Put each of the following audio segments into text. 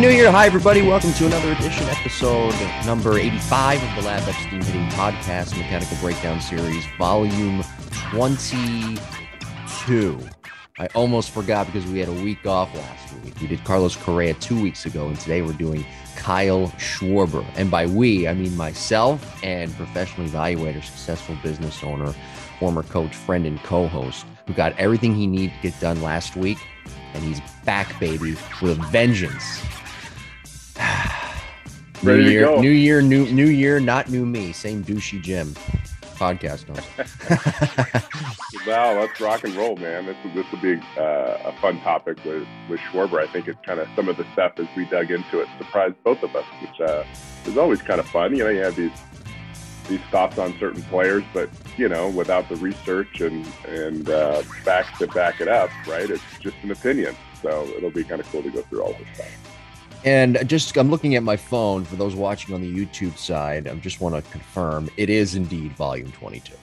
New Year. Hi, everybody. Welcome to another edition, episode number 85 of the Lab Epstein Hitting Podcast, Mechanical Breakdown Series, Volume 22. I almost forgot because we had a week off last week. We did Carlos Correa two weeks ago, and today we're doing Kyle Schwarber. And by we, I mean myself and professional evaluator, successful business owner, former coach, friend, and co host who got everything he needed to get done last week. And he's back, baby, with a vengeance. new Ready year, go. new year, new new year, not new me. Same douchey Jim podcast. Wow, let's rock and roll, man. This will, this will be uh, a fun topic with, with Schwarber. I think it's kind of some of the stuff as we dug into it surprised both of us, which uh, is always kind of fun. You know, you have these these thoughts on certain players, but you know, without the research and and uh, facts to back it up, right? It's just an opinion. So it'll be kind of cool to go through all this stuff. And just, I'm looking at my phone for those watching on the YouTube side. I just want to confirm it is indeed volume 22.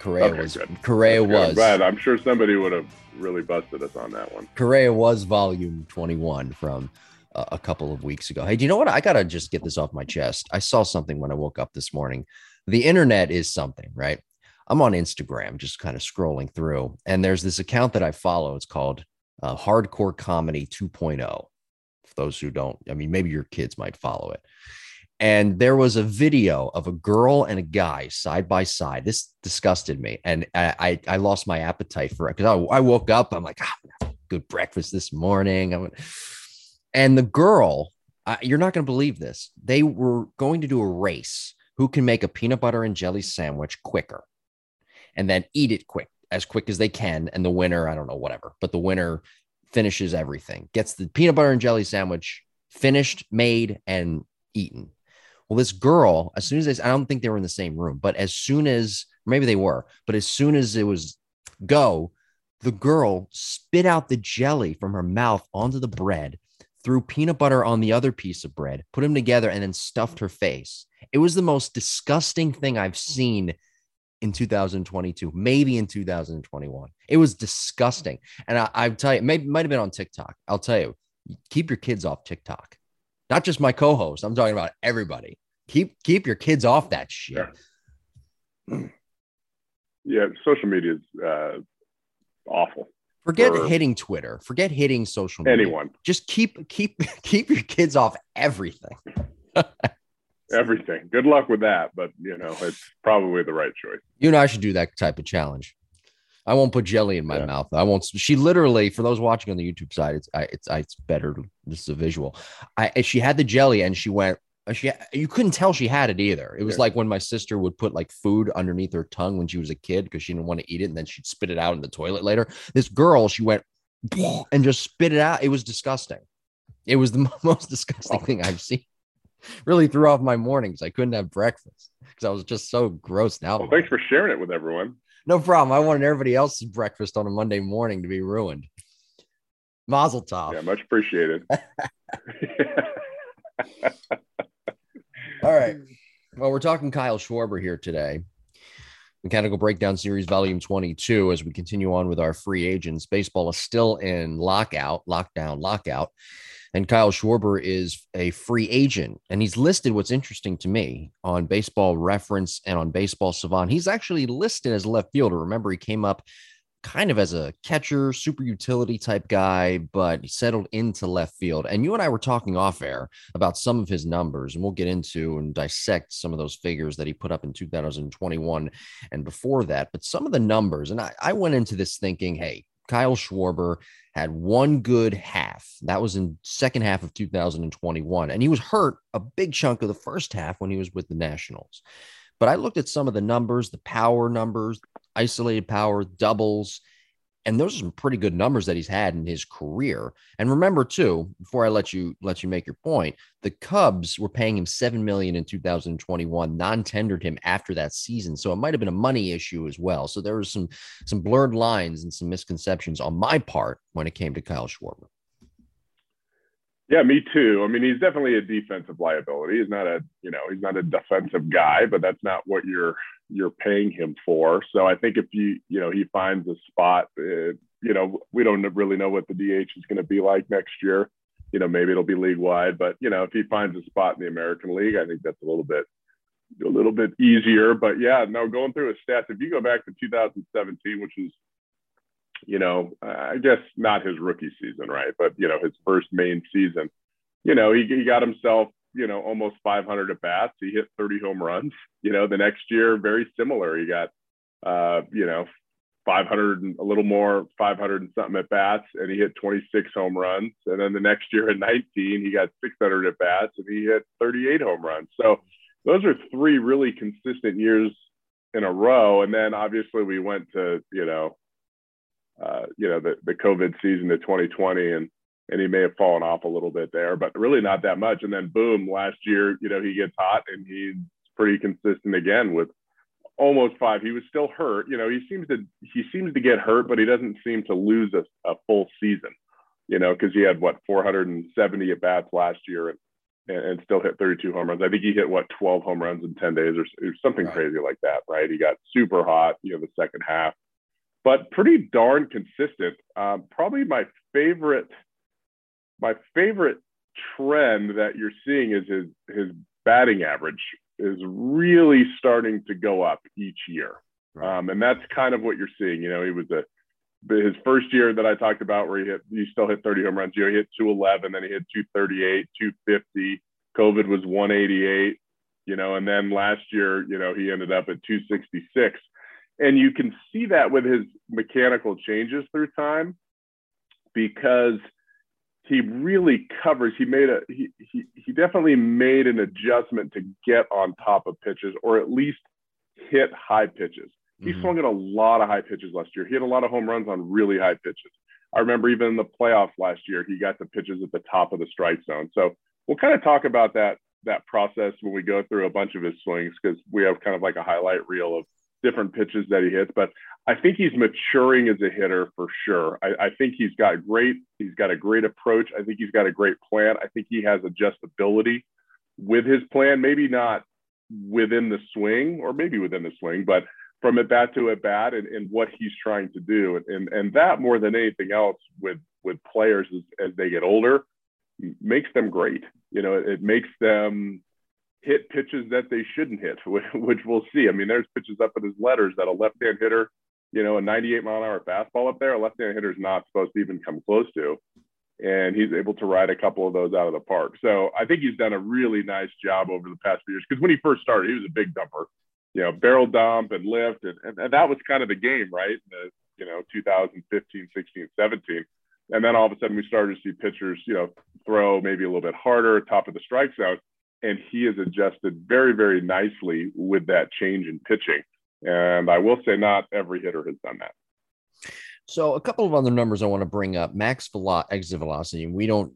Correa Okay, was good. Correa good. I'm was glad. I'm sure somebody would have really busted us on that one. Correa was volume 21 from uh, a couple of weeks ago. Hey, do you know what? I got to just get this off my chest. I saw something when I woke up this morning. The internet is something, right? I'm on Instagram, just kind of scrolling through, and there's this account that I follow. It's called uh, Hardcore Comedy 2.0. Those who don't, I mean, maybe your kids might follow it. And there was a video of a girl and a guy side by side. This disgusted me, and I I, lost my appetite for it because I, I woke up. I'm like, ah, good breakfast this morning. I went, and the girl, I, you're not going to believe this. They were going to do a race who can make a peanut butter and jelly sandwich quicker and then eat it quick, as quick as they can. And the winner, I don't know, whatever, but the winner finishes everything, gets the peanut butter and jelly sandwich finished, made, and eaten. Well, this girl, as soon as they, I don't think they were in the same room, but as soon as maybe they were, but as soon as it was go, the girl spit out the jelly from her mouth onto the bread, threw peanut butter on the other piece of bread, put them together, and then stuffed her face. It was the most disgusting thing I've seen in 2022, maybe in 2021. It was disgusting. And I, I tell you, maybe might have been on TikTok. I'll tell you, keep your kids off TikTok. Not just my co-host. I'm talking about everybody. Keep keep your kids off that shit. Sure. Yeah, social media is uh, awful. Forget For- hitting Twitter. Forget hitting social media. Anyone, Just keep keep keep your kids off everything. everything. Good luck with that, but you know, it's probably the right choice. You and I should do that type of challenge. I won't put jelly in my Yeah. mouth. I won't. She literally, for those watching on the YouTube side, it's I, it's I, it's better. This is a visual. I she had the jelly and she went. Uh, she you couldn't tell she had it either. It was Yeah. like when my sister would put like food underneath her tongue when she was a kid because she didn't want to eat it, and then she'd spit it out in the toilet later. This girl, she went and just spit it out. It was disgusting. It was the most disgusting oh. thing I've seen. Really threw off my mornings. I couldn't have breakfast because I was just so grossed out. Well, thanks for sharing it with everyone. No problem. I wanted everybody else's breakfast on a Monday morning to be ruined. Mazel tov. Yeah, much appreciated. All right. Well, we're talking Kyle Schwarber here today. Mechanical Breakdown Series Volume 22 as we continue on with our free agents. Baseball is still in lockout, lockdown, lockout. And Kyle Schwarber is a free agent. And he's listed what's interesting to me on Baseball Reference and on Baseball Savant. He's actually listed as a left fielder. Remember, he came up kind of as a catcher, super utility type guy, but he settled into left field. And you and I were talking off air about some of his numbers, and we'll get into and dissect some of those figures that he put up in 2021 and before that. But some of the numbers, and I, I went into this thinking, hey, Kyle Schwarber had one good half. That was in second half of 2021. And he was hurt a big chunk of the first half when he was with the Nationals. But I looked at some of the numbers, the power numbers, isolated power, doubles, and those are some pretty good numbers that he's had in his career. And remember too, before I let you let you make your point, the Cubs were paying him 7 million in 2021, non-tendered him after that season. So it might have been a money issue as well. So there was some some blurred lines and some misconceptions on my part when it came to Kyle Schwarber. Yeah, me too. I mean, he's definitely a defensive liability. He's not a, you know, he's not a defensive guy, but that's not what you're you're paying him for. So I think if you, you know, he finds a spot, uh, you know, we don't really know what the DH is going to be like next year. you know, maybe it'll be league wide, but you know, if he finds a spot in the American League, I think that's a little bit a little bit easier. But yeah, no, going through his stats, if you go back to 2017, which is, you know, I guess not his rookie season, right? But you know, his first main season, you know, he, he got himself, you know, almost 500 at bats. He hit 30 home runs. You know, the next year, very similar. He got, uh, you know, 500 and a little more, 500 and something at bats, and he hit 26 home runs. And then the next year in 19, he got 600 at bats and he hit 38 home runs. So those are three really consistent years in a row. And then obviously we went to, you know, uh, you know, the, the COVID season of 2020 and, and he may have fallen off a little bit there, but really not that much. And then boom, last year, you know, he gets hot and he's pretty consistent again with almost five. He was still hurt. You know, he seems to he seems to get hurt, but he doesn't seem to lose a, a full season. You know, because he had what 470 at bats last year and, and still hit 32 home runs. I think he hit what 12 home runs in 10 days or, or something right. crazy like that. Right? He got super hot. You know, the second half, but pretty darn consistent. Um, probably my favorite my favorite trend that you're seeing is his his batting average is really starting to go up each year. Right. Um, and that's kind of what you're seeing. You know, he was a his first year that I talked about where he hit he still hit 30 home runs. You know, he hit 211, then he hit 238, 250. COVID was 188, you know, and then last year, you know, he ended up at 266. And you can see that with his mechanical changes through time because – he really covers. He made a he, he he definitely made an adjustment to get on top of pitches or at least hit high pitches. He mm-hmm. swung at a lot of high pitches last year. He had a lot of home runs on really high pitches. I remember even in the playoffs last year, he got the pitches at the top of the strike zone. So we'll kind of talk about that that process when we go through a bunch of his swings because we have kind of like a highlight reel of different pitches that he hits. But I think he's maturing as a hitter for sure. I, I, think he's got great, he's got a great approach. I think he's got a great plan. I think he has adjustability with his plan, maybe not within the swing or maybe within the swing, but from at bat to at bat and, and what he's trying to do. And, and, and that more than anything else with, with players as, as they get older makes them great. You know, it, it makes them hit pitches that they shouldn't hit, which we'll see. I mean, there's pitches up in his letters that a left-hand hitter you know, a 98 mile an hour fastball up there, a left-hand hitter is not supposed to even come close to. And he's able to ride a couple of those out of the park. So I think he's done a really nice job over the past few years. Because when he first started, he was a big dumper, you know, barrel dump and lift, and, and, and that was kind of the game, right? The, you know, 2015, 16, 17. And then all of a sudden, we started to see pitchers, you know, throw maybe a little bit harder, top of the strike zone, and he has adjusted very, very nicely with that change in pitching. And I will say, not every hitter has done that. So, a couple of other numbers I want to bring up max velo- exit velocity. We don't,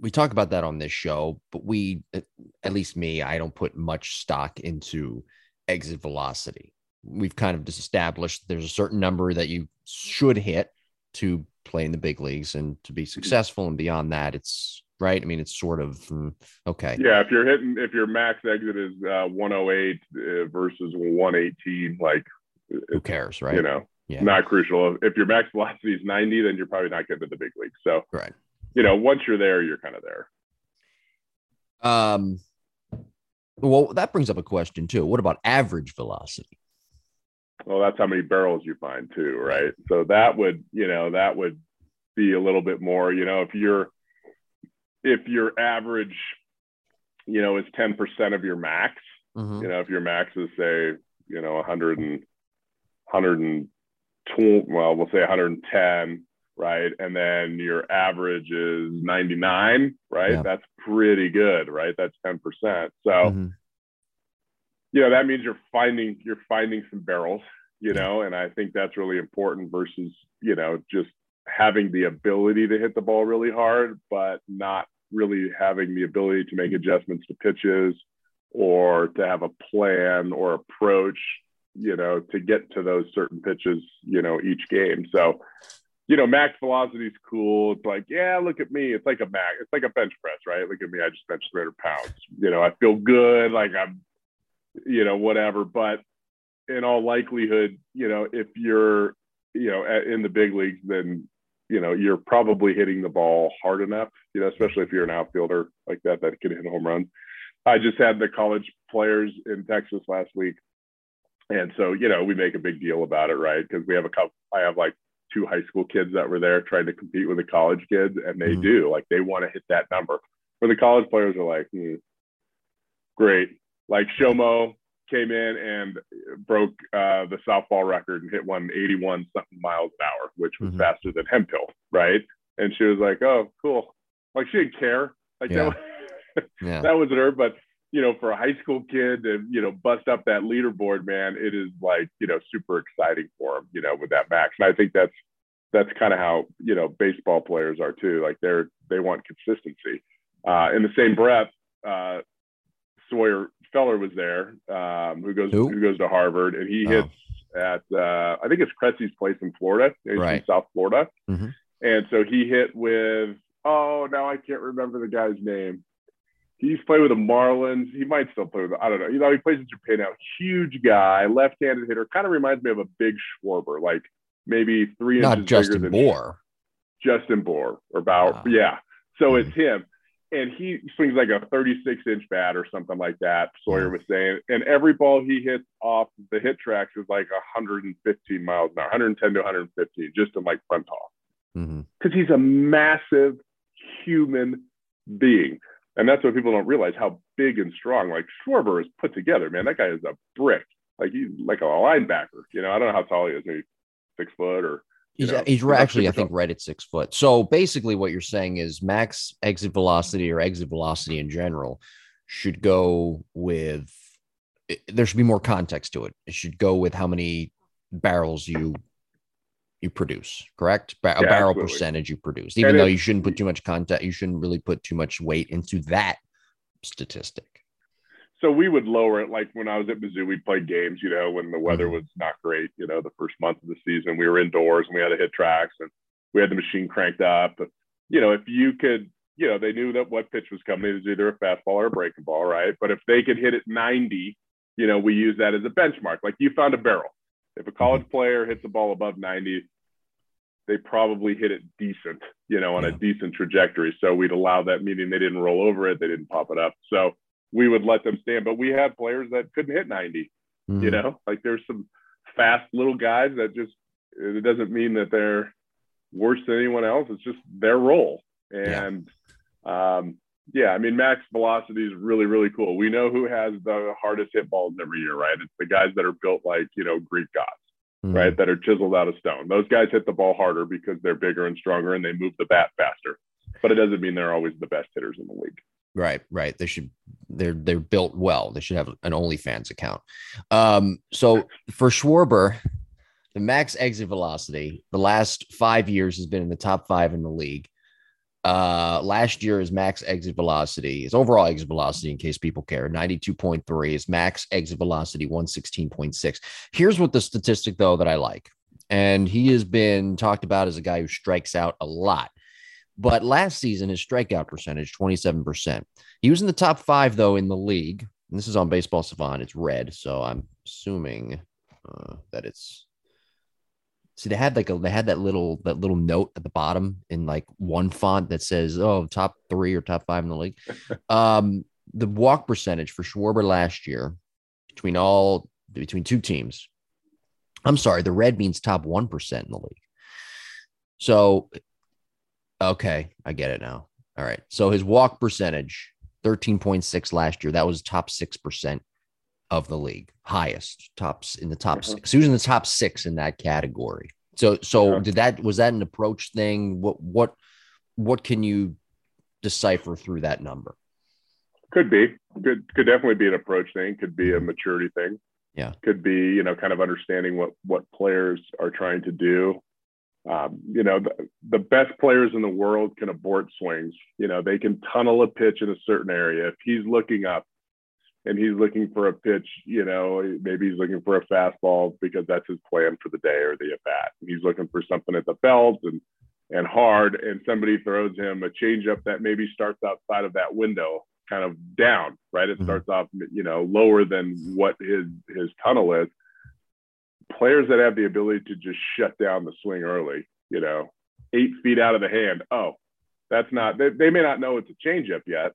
we talk about that on this show, but we, at least me, I don't put much stock into exit velocity. We've kind of just established there's a certain number that you should hit to play in the big leagues and to be mm-hmm. successful. And beyond that, it's right? I mean, it's sort of mm, okay. Yeah, if you're hitting, if your max exit is uh, 108 uh, versus 118, like who cares, right? You know, yeah. not crucial. If your max velocity is 90, then you're probably not getting to the big league. So, right. You know, once you're there, you're kind of there. Um. Well, that brings up a question too. What about average velocity? Well, that's how many barrels you find too, right? So that would, you know, that would be a little bit more. You know, if you're if your average, you know, is 10% of your max, mm-hmm. you know, if your max is say, you know, 100 and 120, well, we'll say 110, right? And then your average is 99, right? Yeah. That's pretty good, right? That's 10%. So, mm-hmm. you know, that means you're finding, you're finding some barrels, you know, and I think that's really important versus, you know, just having the ability to hit the ball really hard, but not really having the ability to make adjustments to pitches or to have a plan or approach, you know, to get to those certain pitches, you know, each game. So, you know, max velocity is cool. It's like, yeah, look at me. It's like a max. It's like a bench press, right? Look at me. I just benched 300 pounds. You know, I feel good. Like I'm, you know, whatever. But in all likelihood, you know, if you're, you know, in the big leagues, then you know, you're probably hitting the ball hard enough, you know, especially if you're an outfielder like that that can hit home runs. I just had the college players in Texas last week. And so, you know, we make a big deal about it, right? Because we have a couple, I have like two high school kids that were there trying to compete with the college kids, and they mm-hmm. do like they want to hit that number. Where the college players are like, hmm, great. Like Shomo came in and broke uh, the softball record and hit 181 something miles an hour, which was mm-hmm. faster than Hemphill, right? And she was like, oh, cool. Like she didn't care. Like yeah. that, was, yeah. that wasn't her, but you know, for a high school kid to, you know, bust up that leaderboard, man, it is like, you know, super exciting for him, you know, with that max. And I think that's, that's kind of how, you know, baseball players are too. Like they're, they want consistency. Uh, in the same breath, uh, Sawyer Feller was there, um, who goes, who? who? goes to Harvard and he oh. hits at, uh, I think it's Cressey's place in Florida, right. in South Florida. Mm-hmm. And so he hit with, oh, now I can't remember the guy's name he's played with the Marlins. He might still play with. I don't know. You know, he plays in Japan now. Huge guy, left-handed hitter. Kind of reminds me of a big Schwarber, like maybe three Not inches Justin bigger than Bour. Justin Bour or Bauer. Wow. Yeah. So mm-hmm. it's him. And he swings like a 36 inch bat or something like that, Sawyer mm-hmm. was saying. And every ball he hits off the HitTrax is like 115 miles an hour, 110 to 115, just in like front toss. Because mm-hmm. he's a massive human being. And that's what people don't realize how big and strong like Schwarber is put together, man. That guy is a brick. Like he's like a linebacker. You know, I don't know how tall he is, maybe six foot or He's, know, he's actually, I think, right at six foot. So basically, what you're saying is max exit velocity or exit velocity in general should go with. Eh, there should be more context to it. It should go with how many barrels you you produce, correct? Ba- yeah, a barrel absolutely. percentage you produce, even and though you shouldn't put too much content, you shouldn't really put too much weight into that statistic. So we would lower it. Like when I was at Mizzou, we'd play games, you know, when the weather mm-hmm. was not great, you know, the first month of the season, we were indoors and we had to HitTrax and we had the machine cranked up. But, you know, if you could, you know, they knew that what pitch was coming. It was either a fastball or a breaking ball, right? But if they could hit it 90, you know, we use that as a benchmark. Like you found a barrel. If a college mm-hmm. player hits a ball above 90, they probably hit it decent, you know, on yeah. a decent trajectory. So we'd allow that, meaning they didn't roll over it, they didn't pop it up. So we would let them stand. But we had players that couldn't hit 90, mm-hmm. you know, like there's some fast little guys that just, it doesn't mean that they're worse than anyone else. It's just their role. And, yeah. um, yeah, I mean, max velocity is really, really cool. We know who has the hardest hit balls every year, right? It's the guys that are built like, you know, Greek gods mm. right? That are chiseled out of stone. Those guys hit the ball harder because they're bigger and stronger and they move the bat faster. But it doesn't mean they're always the best hitters in the league. Right, right. They should they're they're built well. They should have an OnlyFans account. Um, so for Schwarber, the max exit velocity the last five years has been in the top five in the league. Uh, last year, his max exit velocity, his overall exit velocity, in case people care, 92.3. His max exit velocity, 116.6. Here's what the statistic, though, that I like. And he has been talked about as a guy who strikes out a lot. But last season, his strikeout percentage, 27%. He was in the top five, though, in the league. And this is on Baseball Savant. It's red. So I'm assuming uh, that it's See, they had like a they had that little that little note at the bottom in like one font that says, "Oh, top three or top five in the league." um, the walk percentage for Schwarber last year between all between two teams. I'm sorry, the red means top one percent in the league. So, okay, I get it now. All right, so his walk percentage, thirteen point six last year. That was top six percent of the league, highest tops in the top mm-hmm. six. He was in the top six in that category. So, so did that was that an approach thing? What what what can you decipher through that number? Could be, could could definitely be an approach thing. Could be a mm-hmm. maturity thing. Yeah, could be you know kind of understanding what what players are trying to do. Um, you know, the, the best players in the world can abort swings. You know, they can tunnel a pitch in a certain area. If he's looking up, and he's looking for a pitch, you know, maybe he's looking for a fastball because that's his plan for the day or the at bat. He's looking for something at the belt and and hard, and somebody throws him a changeup that maybe starts outside of that window, kind of down, right? It mm-hmm. starts off, you know, lower than what his his tunnel is. Players that have the ability to just shut down the swing early, you know, eight feet out of the hand. Oh, that's not, they, they may not know it's a changeup yet,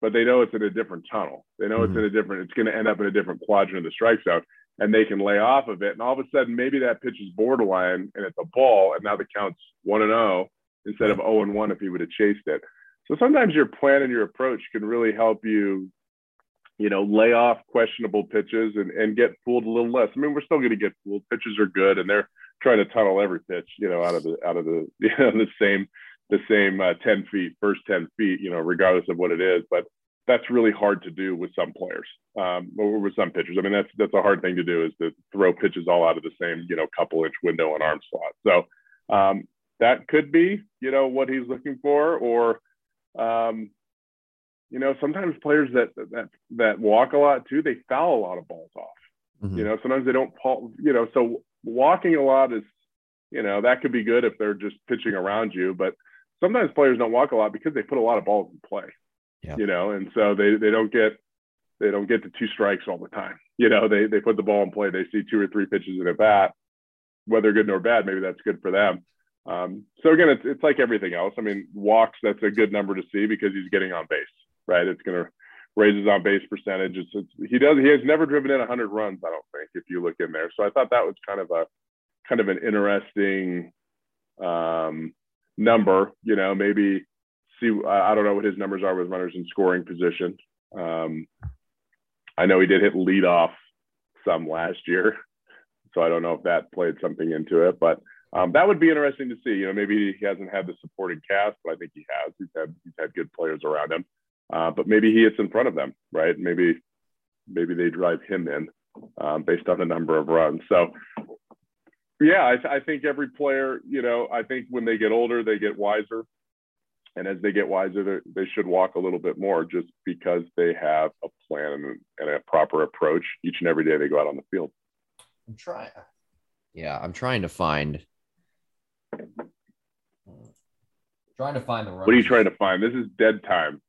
but they know it's in a different tunnel. They know mm-hmm. it's in a different, it's going to end up in a different quadrant of the strike zone and they can lay off of it. And all of a sudden, maybe that pitch is borderline and it's a ball, and now the count's one and zero oh instead of zero oh and one if he would have chased it. So sometimes your plan and your approach can really help you, you know, lay off questionable pitches and, and get fooled a little less. I mean, we're still going to get fooled. Pitches are good, and they're trying to tunnel every pitch, you know, out of the out of the you know, the same the same uh, 10 feet, first 10 feet, you know, regardless of what it is. But that's really hard to do with some players um, or with some pitchers. I mean, that's that's a hard thing to do is to throw pitches all out of the same, you know, couple inch window and arm slot. So um, that could be, you know, what he's looking for, or um, you know, sometimes players that that that walk a lot too, they foul a lot of balls off. Mm-hmm. You know, sometimes they don't, you know, so walking a lot is, you know, that could be good if they're just pitching around you, but sometimes players don't walk a lot because they put a lot of balls in play yeah. you know, and so they they don't get they don't get the two strikes all the time. You know, they they put the ball in play. They see two or three pitches in a bat, whether good or bad. Maybe that's good for them. Um, so again, it's it's like everything else. I mean, walks that's a good number to see because he's getting on base, right? It's going to raise his on base percentage. It's, it's, he does he has never driven in 100 runs. I don't think if you look in there. So I thought that was kind of a kind of an interesting um, number. You know, maybe see. I don't know what his numbers are with runners in scoring position. Um, I know he did hit lead off some last year, so I don't know if that played something into it. But um, that would be interesting to see. You know, maybe he hasn't had the supporting cast, but I think he has. He's had he's had good players around him. Uh, but maybe he hits in front of them, right? Maybe maybe they drive him in um, based on the number of runs. So yeah, I, I, think every player, you know, I think when they get older, they get wiser and as they get wiser, they should walk a little bit more just because they have a plan and a proper approach each and every day they go out on the field. I'm trying. Yeah, I'm trying to find. Trying to find the. Runs. What are you trying to find? This is dead time.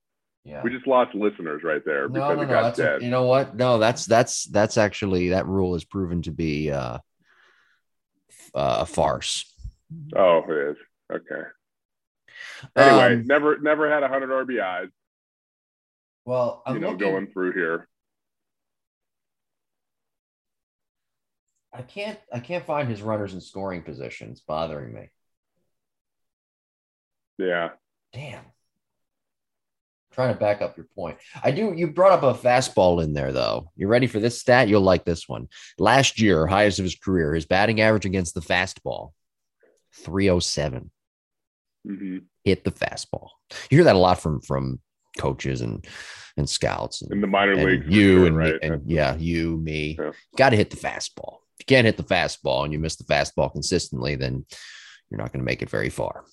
Yeah. We just lost listeners right there no, because no, it got dead. A, you know what? No, that's that's that's actually that rule is proven to be uh, uh, a farce. Oh, it is. Okay. Anyway, um, never never had 100 RBIs. Well, I'm you know, looking, going through here. I can't I can't find his runners in scoring positions bothering me. Yeah. Damn. Trying to back up your point. I do you brought up a fastball in there though. You ready for this stat? You'll like this one. Last year, highest of his career, his batting average against the fastball, 307. Mm-hmm. Hit the fastball. You hear that a lot from from coaches and and scouts and, in the minor leagues. You sure, and, right? and yeah, you, me, yeah. got to hit the fastball. If you can't hit the fastball and you miss the fastball consistently, then you're not going to make it very far.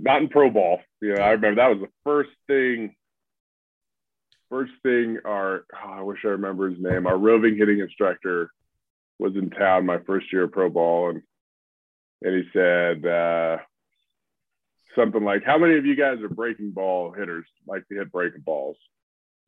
Not in pro ball. Yeah, I remember that was the first thing. First thing, our oh, I wish I remember his name. Our roving hitting instructor was in town my first year of pro ball, and and he said, uh, something like, "How many of you guys are breaking ball hitters? Like to hit breaking balls?"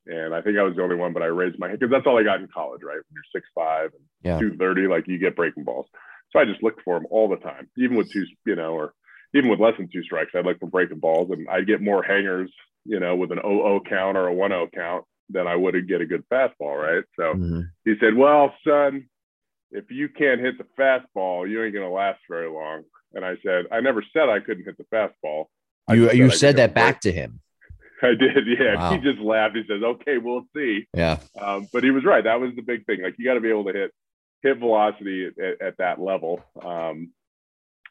And I think I was the only one, but I raised my hand because that's all I got in college, right? When you're six five and yeah. two thirty, like you get breaking balls. So I just looked for them all the time, even with two, you know, or even with less than two strikes. I'd look for breaking balls, and I'd get more hangers, you know, with an 0-0 count or a 1-0 count than I would get a good fastball, right? So mm-hmm. he said, "Well, son, if you can't hit the fastball, you ain't gonna last very long." And I said, I never said I couldn't hit the fastball. I you you said that back to him. I did, yeah. Wow. He just laughed. He says, "Okay, we'll see." Yeah. Um, but he was right. That was the big thing. Like you got to be able to hit hit velocity at, at that level, um,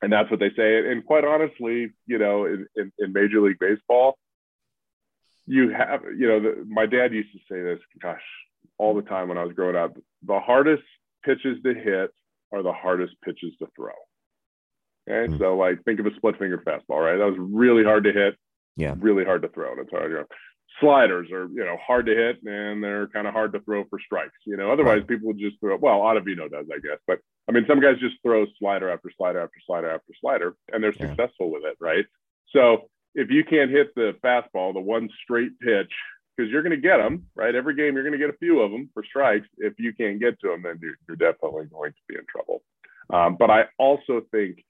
and that's what they say. And quite honestly, you know, in, in, in Major League Baseball, you have, you know, the, my dad used to say this, gosh, all the time when I was growing up. The hardest pitches to hit are the hardest pitches to throw. Okay, mm-hmm. so like think of a split finger fastball, right? That was really hard to hit. Yeah. Really hard to throw. And it's hard, you know. Sliders are, you know, hard to hit and they're kind of hard to throw for strikes. You know, otherwise right. people would just throw. Well, Ottavino does, I guess. But I mean, some guys just throw slider after slider after slider after slider, and they're yeah. successful with it, right? So if you can't hit the fastball, the one straight pitch, because you're going to get them, right? Every game you're going to get a few of them for strikes. If you can't get to them, then you're, you're definitely going to be in trouble. Um, but I also think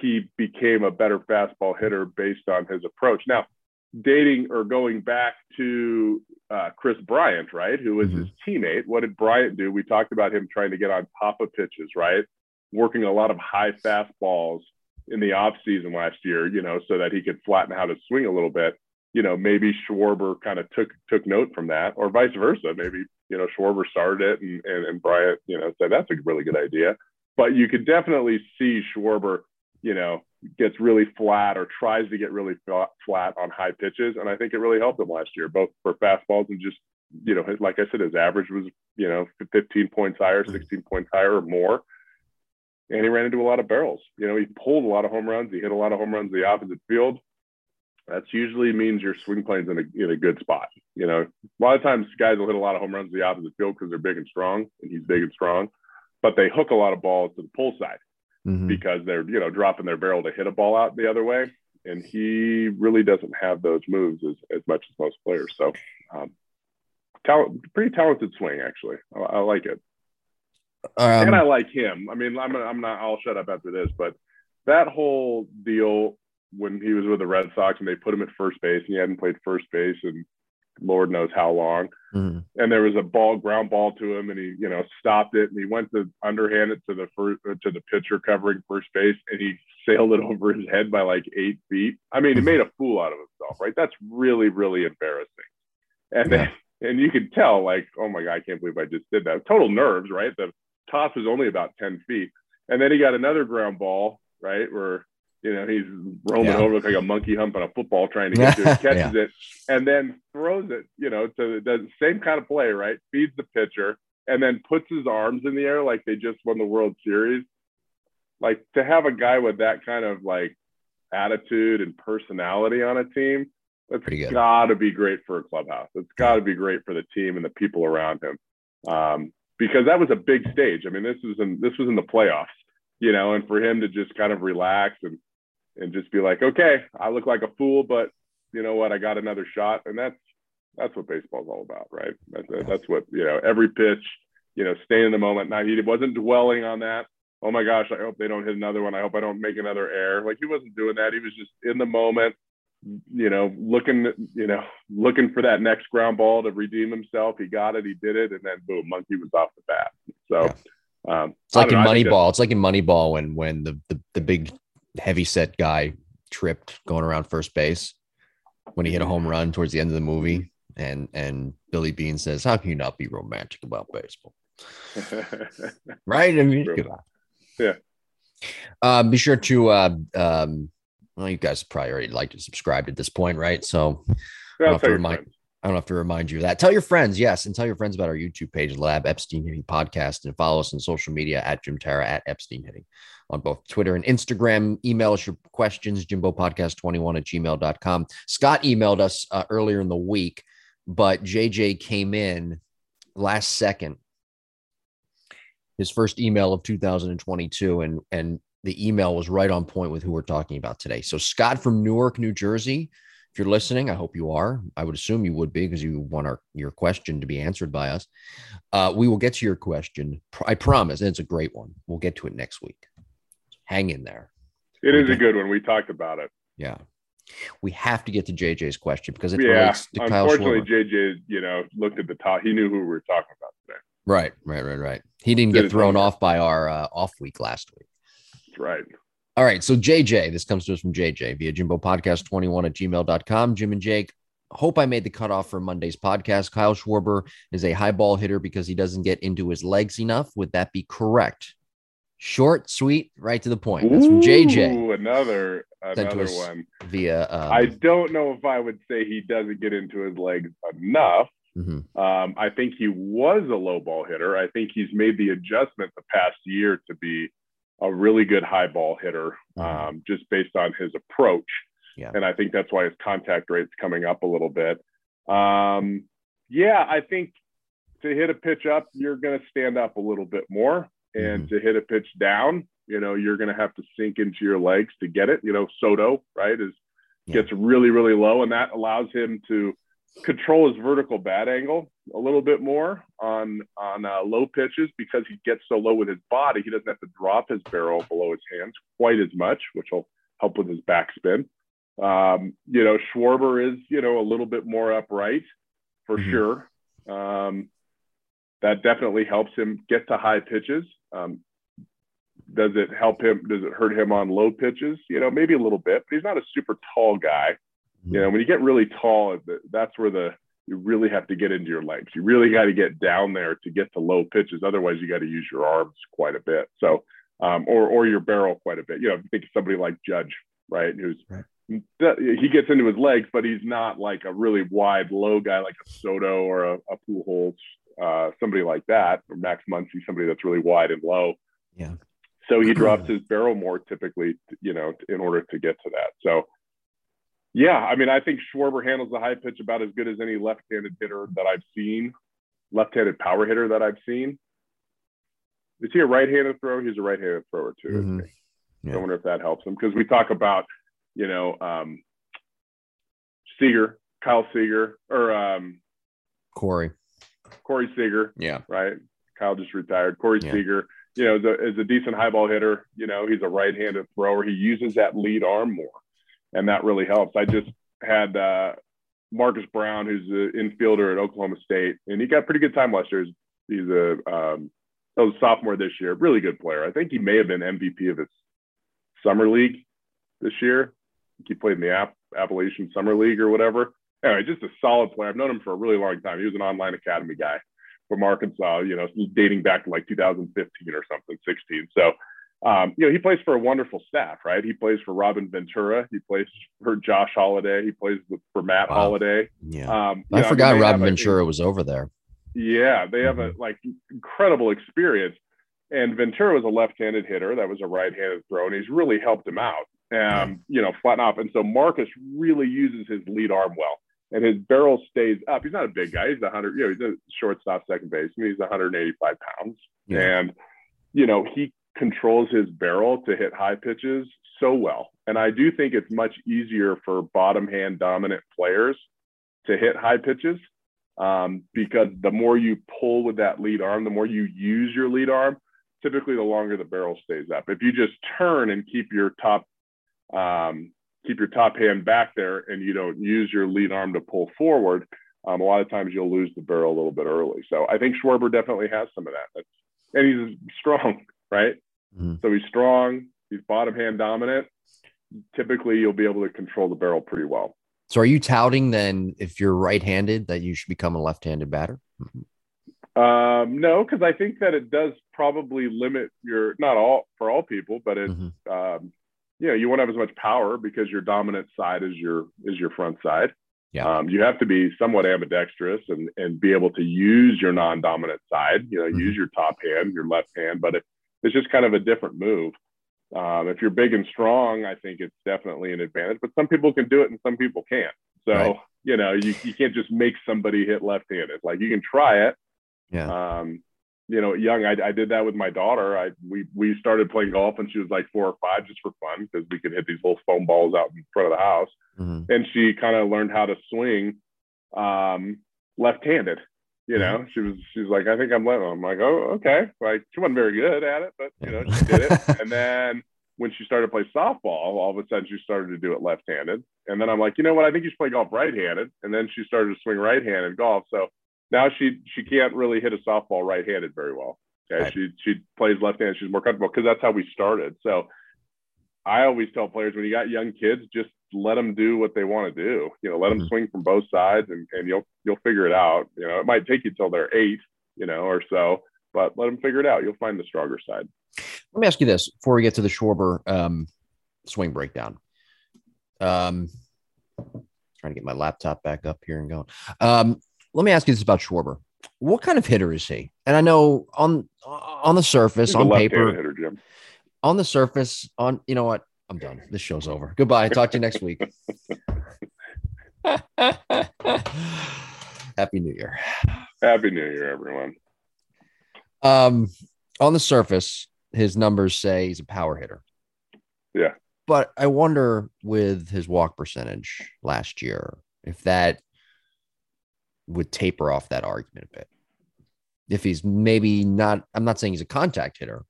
he became a better fastball hitter based on his approach. Now, dating or going back to uh, Kris Bryant, right, who was mm-hmm. his teammate, what did Bryant do? We talked about him trying to get on top of pitches, right? Working a lot of high fastballs in the off season last year, you know, so that he could flatten out his swing a little bit. You know, maybe Schwarber kind of took took note from that, or vice versa. Maybe you know Schwarber started it, and and, and Bryant, you know, said that's a really good idea. But you could definitely see Schwarber, you know, gets really flat or tries to get really flat on high pitches, and I think it really helped him last year, both for fastballs and just you know, like I said, his average was you know 15 points higher, mm-hmm. 16 points higher or more and he ran into a lot of barrels. You know, he pulled a lot of home runs. He hit a lot of home runs the opposite field. That's usually means your swing plane's in a, in a good spot. You know, a lot of times guys will hit a lot of home runs the opposite field because they're big and strong, and he's big and strong, but they hook a lot of balls to the pull side mm-hmm. because they're, you know, dropping their barrel to hit a ball out the other way. And he really doesn't have those moves as, as much as most players. So, um, talent, pretty talented swing, actually. I, I like it. Um, and I like him. I mean, I'm I'm not. I'll shut up after this, but that whole deal when he was with the Red Sox and they put him at first base and he hadn't played first base and Lord knows how long. Mm-hmm. And there was a ball, ground ball to him, and he, you know, stopped it and he went to underhand it to the first to the pitcher covering first base, and he sailed it over his head by like eight feet. I mean, he mm-hmm. made a fool out of himself, right? That's really, really embarrassing. And yeah. then, and you could tell, like, oh my god, I can't believe I just did that. Total nerves, right? The toss was only about 10 feet. And then he got another ground ball, right? Where, you know, he's roaming yeah. over like a monkey hump on a football trying to get to it, catches yeah. it, and then throws it, you know, to the same kind of play, right? Feeds the pitcher and then puts his arms in the air like they just won the World Series. Like to have a guy with that kind of like attitude and personality on a team, that's got to be great for a clubhouse. It's got to be great for the team and the people around him. Um, because that was a big stage. I mean, this was in this was in the playoffs, you know, and for him to just kind of relax and and just be like, okay, I look like a fool, but you know what, I got another shot, and that's that's what baseball's all about, right? That's, that's what you know. Every pitch, you know, stay in the moment. Not he wasn't dwelling on that. Oh my gosh, I hope they don't hit another one. I hope I don't make another error. Like he wasn't doing that. He was just in the moment, you know, looking, you know, looking for that next ground ball to redeem himself. He got it, he did it, and then boom, Monkey was off the bat. So yeah. um, it's like in Moneyball. It's like in Moneyball when when the, the the big heavy set guy tripped going around first base when he hit a home run towards the end of the movie, and and Billy Beane says, "How can you not be romantic about baseball?" right? I mean, yeah. Uh, be sure to uh, um, well, you guys probably already like to subscribe at this point, right? So I don't, have to remind, I don't have to remind you of that. Tell your friends, yes, and tell your friends about our YouTube page, Lab Epstein Hitting Podcast, and follow us on social media at Jim Tara at Epstein Hitting on both Twitter and Instagram. Email us your questions, Jimbo Podcast 21 at gmail.com. Scott emailed us uh, earlier in the week, but JJ came in last second his first email of 2022 and and the email was right on point with who we're talking about today. So, Scott from Newark, New Jersey, if you're listening, I hope you are. I would assume you would be because you want our, your question to be answered by us. Uh, we will get to your question. I promise. And it's a great one. We'll get to it next week. Hang in there. It is a good one. We talked about it. Yeah. We have to get to JJ's question because it yeah, relates to Kyle Unfortunately, JJ, you know, looked at the top. He knew who we were talking about today. Right, right, right, right. He didn't Did get thrown off by our uh, off week last week. That's right. All right. So JJ, this comes to us from JJ via Jimbo Podcast 21 at gmail.com. Jim and Jake, hope I made the cutoff for Monday's podcast. Kyle Schwarber is a high ball hitter because he doesn't get into his legs enough. Would that be correct? Short, sweet, right to the point. That's from JJ. Another another one via. Um, I don't know if I would say he doesn't get into his legs enough. Mm-hmm. Um, I think he was a low ball hitter. I think he's made the adjustment the past year to be a really good high ball hitter mm-hmm. um, just based on his approach. Yeah. And I think that's why his contact rate's coming up a little bit. Um, yeah, I think to hit a pitch up, you're going to stand up a little bit more. And mm-hmm. to hit a pitch down, you know, you're going to have to sink into your legs to get it. You know, Soto, right, is yeah. gets really, really low, and that allows him to control his vertical bat angle a little bit more on on uh, low pitches because he gets so low with his body. He doesn't have to drop his barrel below his hands quite as much, which will help with his backspin. Um, you know, Schwarber is you know a little bit more upright for mm-hmm. sure. Um, that definitely helps him get to high pitches. Um, does it help him? Does it hurt him on low pitches? You know, maybe a little bit, but he's not a super tall guy. You know, when you get really tall, that's where the you really have to get into your legs. You really got to get down there to get to low pitches. Otherwise, you got to use your arms quite a bit. So, um, or or your barrel quite a bit. You know, think of somebody like Judge, right? Who's right. he gets into his legs, but he's not like a really wide, low guy like a Soto or a, a Pujols, uh, somebody like that, or Max Muncy, somebody that's really wide and low. Yeah. So he drops his barrel more typically, you know, in order to get to that. So yeah, I mean, I think Schwarber handles the high pitch about as good as any left-handed hitter that I've seen, left-handed power hitter that I've seen. Is he a right-handed thrower? He's a right-handed thrower too. Mm-hmm. Yeah. I wonder if that helps him because we talk about, you know, um, Seager, Kyle Seager, or um, Corey, Corey Seager. Yeah. Right. Kyle just retired. Corey yeah. Seager, you know, is a, is a decent high ball hitter. You know, he's a right-handed thrower. He uses that lead arm more and that really helps. I just had uh, Marcus Brown, who's an infielder at Oklahoma State, and he got pretty good time last year. He's a um, a sophomore this year, really good player. I think he may have been MVP of his summer league this year. He played in the App- Appalachian Summer League or whatever. Anyway, just a solid player. I've known him for a really long time. He was an online academy guy from Arkansas, you know, dating back to like 2015 or something, 16. So um, you know, he plays for a wonderful staff, right? He plays for Robin Ventura. He plays for Josh Holliday. He plays with, for Matt wow. Holliday. Yeah. Um, I know, forgot I mean, Robin Ventura was over there. Yeah. They have mm-hmm. a like incredible experience. And Ventura was a left-handed hitter. That was a right-handed throw, and he's really helped him out. Um, yeah. you know, flatten off. And so Marcus really uses his lead arm well, and his barrel stays up. He's not a big guy. He's a hundred. You know, he's a shortstop, second base. I mean, he's 185 pounds, yeah. and you know he controls his barrel to hit high pitches so well. And I do think it's much easier for bottom hand dominant players to hit high pitches um, because the more you pull with that lead arm, the more you use your lead arm, typically the longer the barrel stays up. If you just turn and keep your top um, keep your top hand back there and you don't use your lead arm to pull forward, um, a lot of times you'll lose the barrel a little bit early. So I think Schwarber definitely has some of that. That's, and he's strong right? Mm-hmm. So he's strong, he's bottom hand dominant. Typically, you'll be able to control the barrel pretty well. So, are you touting then if you're right handed that you should become a left handed batter? Um, no, because I think that it does probably limit your not all for all people, but it mm-hmm. um, you know you won't have as much power because your dominant side is your is your front side. Yeah. Um, you have to be somewhat ambidextrous and and be able to use your non-dominant side. You know, mm-hmm. use your top hand, your left hand. But if it's just kind of a different move. Um, if you're big and strong, I think it's definitely an advantage. But some people can do it and some people can't. So right. you know, you, you can't just make somebody hit left-handed. Like you can try it. Yeah. Um, you know, young, I, I did that with my daughter. I we we started playing golf and she was like four or five, just for fun, because we could hit these little foam balls out in front of the house. Mm-hmm. And she kind of learned how to swing um, left-handed you know, she was she's like, I think I'm letting. I'm like, oh, okay. Like she wasn't very good at it, but you know, she did it. and then when she started to play softball, all of a sudden she started to do it left-handed. And then I'm like, you know what? I think you should play golf right-handed. And then she started to swing right-handed golf. So now she she can't really hit a softball right-handed very well. Okay, right. she she plays left-handed. She's more comfortable because that's how we started. So I always tell players when you got young kids, just let them do what they want to do. You know, let them mm-hmm. swing from both sides, and, and you'll you'll figure it out. You know, it might take you till they're eight, you know, or so, but let them figure it out. You'll find the stronger side. Let me ask you this before we get to the Schwarber um, swing breakdown. Um, trying to get my laptop back up here and going. Um, let me ask you this about Schwarber. What kind of hitter is he? And I know on on the surface, He's on paper, hitter, Jim on the surface, on you know what? I'm done. This show's over. Goodbye. Talk to you next week. Happy New Year. Happy New Year, everyone. Um, on the surface, his numbers say he's a power hitter. Yeah. But I wonder with his walk percentage last year if that would taper off that argument a bit. If he's maybe not, I'm not saying he's a contact hitter.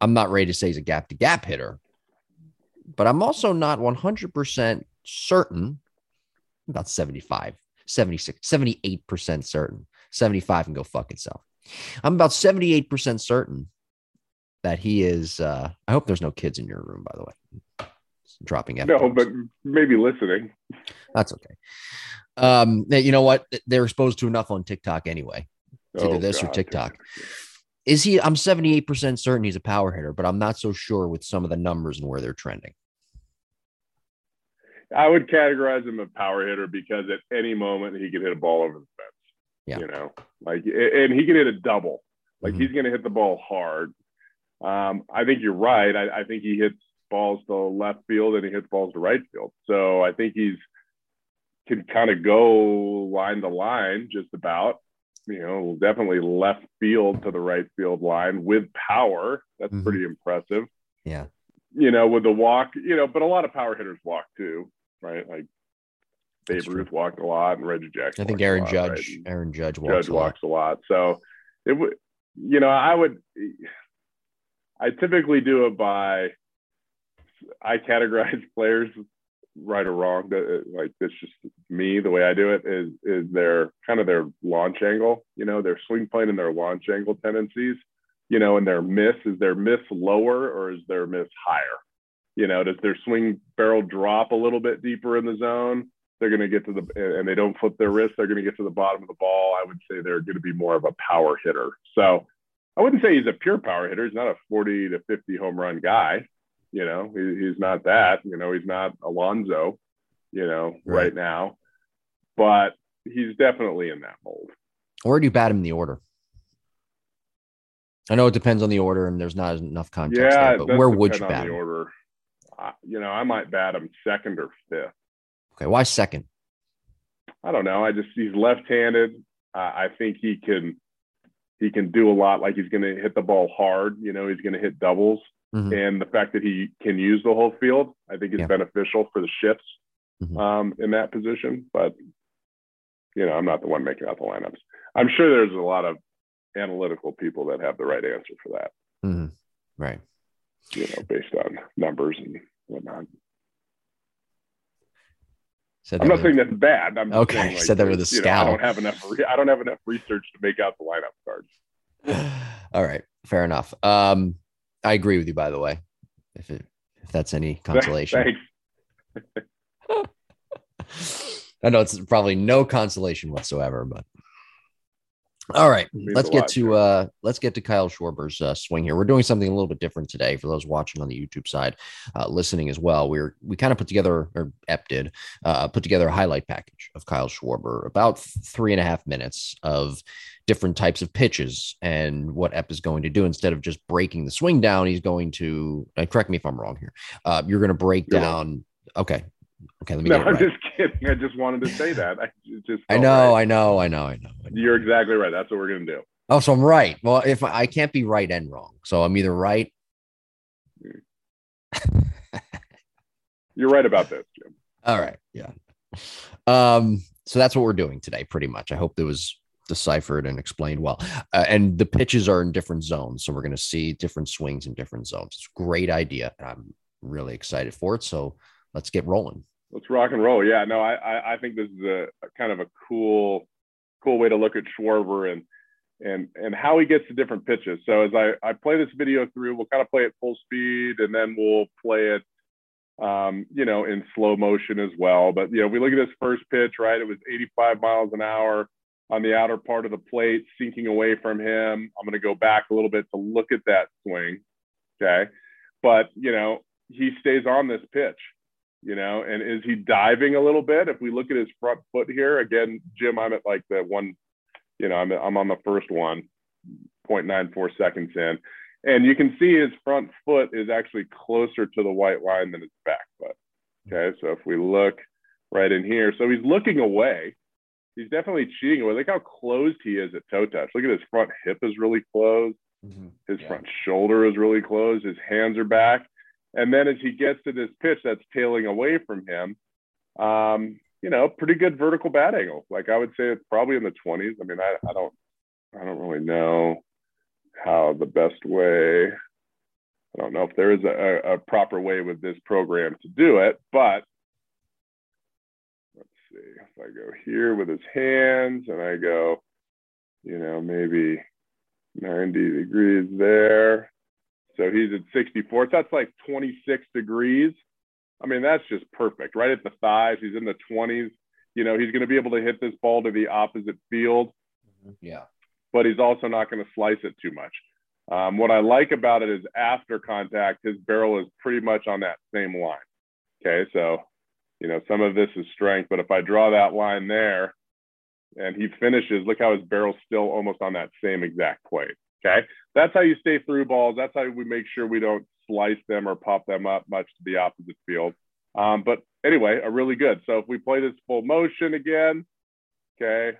I'm not ready to say he's a gap to gap hitter, but I'm also not 100% certain, about 75, 76, 78% certain. 75 can go fuck itself. I'm about 78% certain that he is. Uh, I hope there's no kids in your room, by the way. Dropping F. No, but maybe listening. That's okay. Um, you know what? They're exposed to enough on TikTok anyway. It's either oh, this God. or TikTok. Is he? I'm 78% certain he's a power hitter, but I'm not so sure with some of the numbers and where they're trending. I would categorize him a power hitter because at any moment he could hit a ball over the fence. Yeah. You know, like, and he can hit a double. Like mm-hmm. he's going to hit the ball hard. Um, I think you're right. I, I, think he hits balls to left field and he hits balls to right field. So I think he's can kind of go line to line just about you know, definitely left field to the right field line with power. That's mm-hmm. pretty impressive. Yeah. You know, with the walk, you know, but a lot of power hitters walk too, right? Like Babe That's Ruth true. walked a lot and Reggie Jackson. I think Aaron lot, Judge, right? Aaron Judge walks, Judge a, walks lot. a lot. So it would, you know, I would, I typically do it by, I categorize players right or wrong that uh, like this just me the way i do it is is their kind of their launch angle you know their swing plane and their launch angle tendencies you know and their miss is their miss lower or is their miss higher? You know does their swing barrel drop a little bit deeper in the zone? They're going to get to the and they don't flip their wrist they're going to get to the bottom of the ball. I would say they're going to be more of a power hitter. So i wouldn't say he's a pure power hitter he's not a 40 to 50 home run guy you know, he, he's not that. You know, he's not Alonso. You know, right. right now, but he's definitely in that mold. Where do you bat him in the order? I know it depends on the order, and there's not enough context. Yeah, there, but where would you bat the him? order? Uh, you know, I might bat him second or fifth. Okay, why second? I don't know. I just he's left-handed. Uh, I think he can he can do a lot. Like he's going to hit the ball hard. You know, he's going to hit doubles. Mm-hmm. And the fact that he can use the whole field, I think is yeah. beneficial for the shifts mm-hmm. um, in that position. But, you know, I'm not the one making out the lineups. I'm sure there's a lot of analytical people that have the right answer for that. Mm-hmm. Right. You know, based on numbers and whatnot. Said I'm not saying that's bad. I'm okay. Saying, like, said that with a scowl. Know, I don't have enough. Re- I don't have enough research to make out the lineup cards. All right, fair enough. Um, I agree with you, by the way. If it if that's any consolation. I know it's probably no consolation whatsoever, but all right, let's get to uh let's get to Kyle Schwarber's uh, swing here. We're doing something a little bit different today for those watching on the YouTube side, uh, listening as well. We're we kind of put together or Ep did uh, put together a highlight package of Kyle Schwarber, about three and a half minutes of different types of pitches and what Ep is going to do instead of just breaking the swing down. He's going to uh, correct me if I'm wrong here. Uh, you're going to break you're down. Wrong. Okay, Okay, let me. No, right. I'm just kidding. I just wanted to say that. I just. I know, right. I know, I know, I know. You're exactly right. That's what we're gonna do. Oh, so I'm right. Well, if I, I can't be right and wrong, so I'm either right. You're right about this, Jim. All right. Yeah. Um. So that's what we're doing today, pretty much. I hope it was deciphered and explained well. Uh, and the pitches are in different zones, so we're going to see different swings in different zones. It's a great idea. I'm really excited for it. So let's get rolling. Let's rock and roll. Yeah, no, I I think this is a, a kind of a cool cool way to look at Schwarber and and and how he gets to different pitches. So as I I play this video through, we'll kind of play it full speed and then we'll play it um, you know, in slow motion as well. But you know, we look at this first pitch, right? It was 85 miles an hour on the outer part of the plate, sinking away from him. I'm going to go back a little bit to look at that swing. Okay. But, you know, he stays on this pitch you know, and is he diving a little bit? If we look at his front foot here, again, Jim, I'm at like the one, you know, I'm, I'm on the first one, 0.94 seconds in. And you can see his front foot is actually closer to the white line than his back foot. Okay. So if we look right in here, so he's looking away. He's definitely cheating away. Look how closed he is at toe touch. Look at his front hip is really closed. Mm-hmm. His yeah. front shoulder is really closed. His hands are back. And then as he gets to this pitch that's tailing away from him, um, you know, pretty good vertical bat angle. Like I would say it's probably in the 20s. I mean, I, I don't, I don't really know how the best way. I don't know if there is a, a proper way with this program to do it, but let's see. If I go here with his hands and I go, you know, maybe 90 degrees there. So he's at 64. So that's like 26 degrees. I mean, that's just perfect. Right at the thighs. He's in the 20s. You know, he's going to be able to hit this ball to the opposite field. Mm-hmm. Yeah. But he's also not going to slice it too much. Um, what I like about it is after contact, his barrel is pretty much on that same line. Okay. So, you know, some of this is strength, but if I draw that line there and he finishes, look how his barrel's still almost on that same exact plate. Okay. That's how you stay through balls. That's how we make sure we don't slice them or pop them up much to the opposite field. Um, but anyway, a really good. So if we play this full motion again, okay,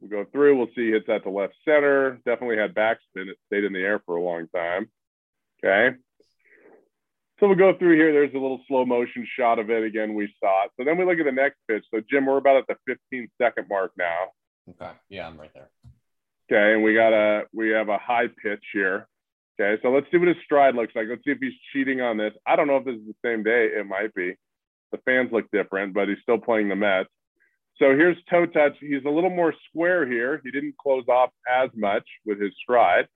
we go through, we'll see hits at the left center. Definitely had backspin. It stayed in the air for a long time. Okay. So we'll go through here. There's a little slow motion shot of it. Again, we saw it. So then we look at the next pitch. So Jim, we're about at the 15 second mark now. Okay. Yeah, I'm right there. Okay. And we got a, we have a high pitch here. Okay. So let's see what his stride looks like. Let's see if he's cheating on this. I don't know if this is the same day. It might be. The fans look different, but he's still playing the Mets. So here's toe touch. He's a little more square here. He didn't close off as much with his stride.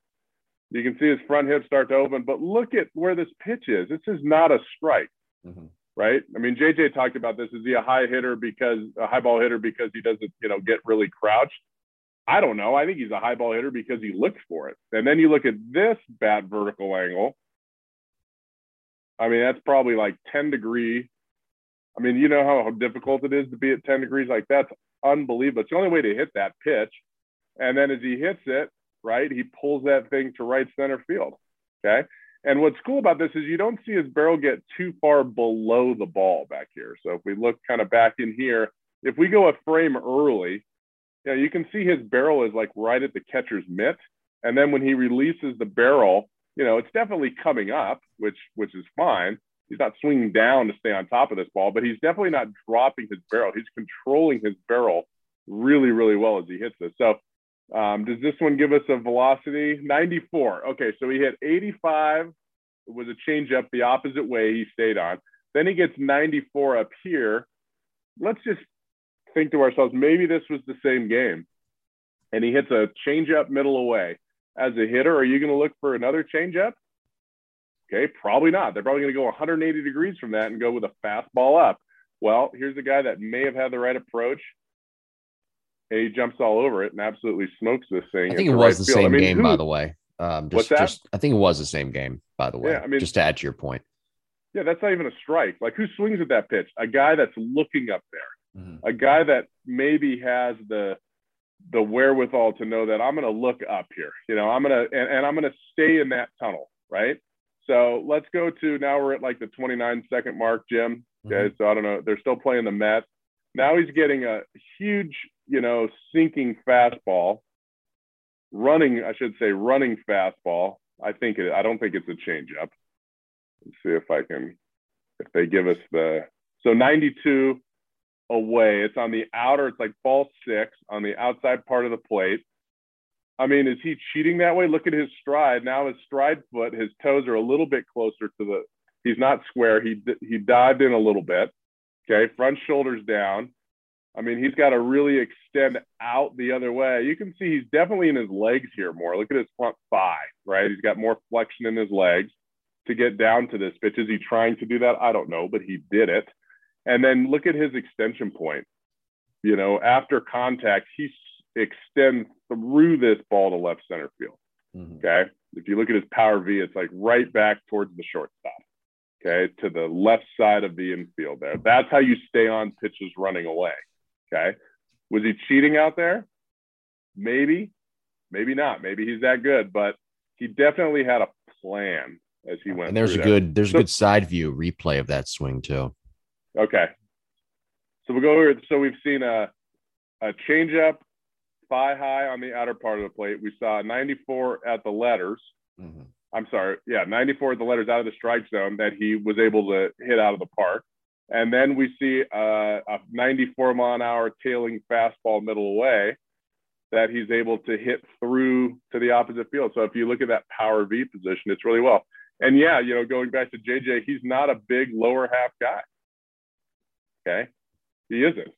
You can see his front hip start to open, but look at where this pitch is. This is not a strike, mm-hmm. right? I mean, JJ talked about this. Is he a high hitter because a high ball hitter because he doesn't, you know, get really crouched? I don't know. I think he's a high ball hitter because he looks for it. And then you look at this bat vertical angle. I mean, that's probably like 10 degree. I mean, you know how difficult it is to be at 10 degrees. Like that's unbelievable. It's the only way to hit that pitch. And then as he hits it, right, he pulls that thing to right center field. Okay. And what's cool about this is you don't see his barrel get too far below the ball back here. So if we look kind of back in here, if we go a frame early, know, you can see his barrel is like right at the catcher's mitt. And then when he releases the barrel, you know, it's definitely coming up, which which is fine. He's not swinging down to stay on top of this ball, but he's definitely not dropping his barrel. He's controlling his barrel really, really well as he hits this. So um, does this one give us a velocity? 94. Okay, so he hit 85. It was a changeup the opposite way he stayed on. Then he gets 94 up here. Let's just think to ourselves, maybe this was the same game. And he hits a changeup middle away. As a hitter, are you going to look for another changeup? Okay, probably not. They're probably going to go 180 degrees from that and go with a fastball up. Well, here's a guy that may have had the right approach. And he jumps all over it and absolutely smokes this thing. I think it was right the field. same I mean, game, who, by the way. Um, just, what's that? Just, I think it was the same game, by the way. Yeah, I mean, just to add to your point. Yeah, that's not even a strike. Like, who swings at that pitch? A guy that's looking up there mm-hmm. a guy that maybe has the the wherewithal to know that I'm going to look up here. You know, I'm going to and, and I'm going to stay in that tunnel, right? So let's go to now we're at like the 29 second mark, Jim. Okay, mm-hmm. so I don't know. They're still playing the Mets. Now he's getting a huge, you know, sinking fastball, running. I should say running fastball. I think it. I don't think it's a changeup. Let's see if I can. If they give us the so 92 away. It's on the outer, it's like ball six on the outside part of the plate. I mean, is he cheating that way? Look at his stride. Now his stride foot, his toes are a little bit closer to the. He's not square. He he dived in a little bit. Okay, front shoulders down. I mean, he's got to really extend out the other way. You can see he's definitely in his legs here more. Look at his front thigh, right? He's got more flexion in his legs to get down to this pitch. Is he trying to do that? I don't know, but he did it. And then look at his extension point. You know, after contact, he extends through this ball to left center field. Mm-hmm. Okay. If you look at his power V, it's like right back towards the shortstop. Okay. To the left side of the infield there. That's how you stay on pitches running away. Okay. Was he cheating out there? Maybe, maybe not. Maybe he's that good, but he definitely had a plan as he went. And there's a there. good, there's so, a good side view replay of that swing too. Okay. So we'll go over. So we've seen a, a changeup, thigh high on the outer part of the plate. We saw 94 at the letters. Mm-hmm. I'm sorry. Yeah, 94 at the letters out of the strike zone that he was able to hit out of the park. And then we see a, a 94 mile an hour tailing fastball middle away that he's able to hit through to the opposite field. So if you look at that power V position, it's really well. And yeah, you know, going back to JJ, he's not a big lower half guy. Okay. He isn't.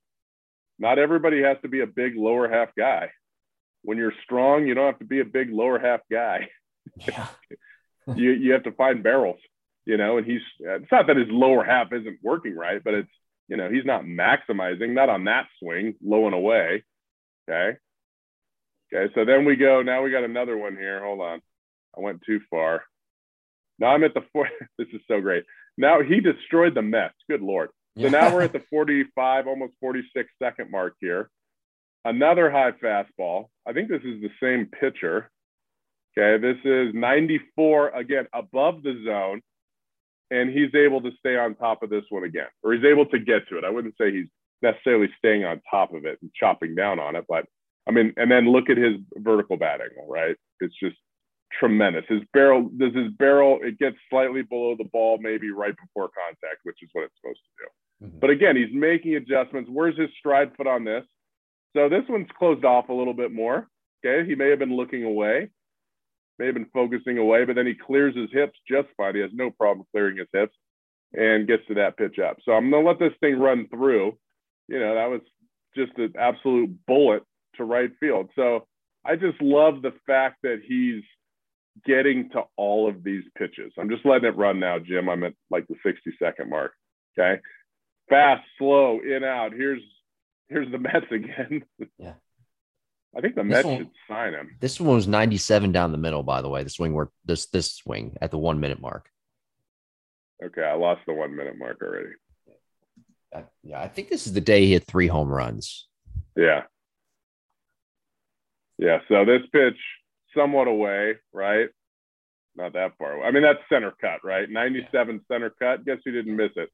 Not everybody has to be a big lower half guy. When you're strong, you don't have to be a big lower half guy. Yeah. you, you have to find barrels, you know, and he's, it's not that his lower half isn't working right, but it's, you know, he's not maximizing, not on that swing, low and away. Okay. Okay. So then we go, now we got another one here. Hold on. I went too far. Now I'm at the four. This is so great. Now he destroyed the Mets. Good Lord. So now we're at the 45, almost 46 second mark here. Another high fastball. I think this is the same pitcher. Okay, this is 94 again above the zone, and he's able to stay on top of this one again, or he's able to get to it. I wouldn't say he's necessarily staying on top of it and chopping down on it, but I mean, and then look at his vertical bat angle, right? It's just tremendous. His barrel does his barrel it gets slightly below the ball, maybe right before contact, which is what it's supposed to do. Mm-hmm. But again, he's making adjustments. Where's his stride foot on this? So this one's closed off a little bit more. Okay, he may have been looking away, may have been focusing away, but then he clears his hips just fine. He has no problem clearing his hips and gets to that pitch up. So I'm gonna let this thing run through. You know, that was just an absolute bullet to right field. So I just love the fact that he's getting to all of these pitches. I'm just letting it run now, Jim. I'm at like the 60 second mark. Okay. Fast, slow, in, out. Here's here's the Mets again. Yeah. I think the this Mets one, should sign him. This one was 97 down the middle, by the way. The swing work this this swing at the one minute mark. Okay, I lost the one minute mark already. yeah, I think this is the day he hit three home runs. Yeah. Yeah. So this pitch somewhat away, right? Not that far away. I mean, that's center cut, right? 97 center cut. Guess who didn't miss it?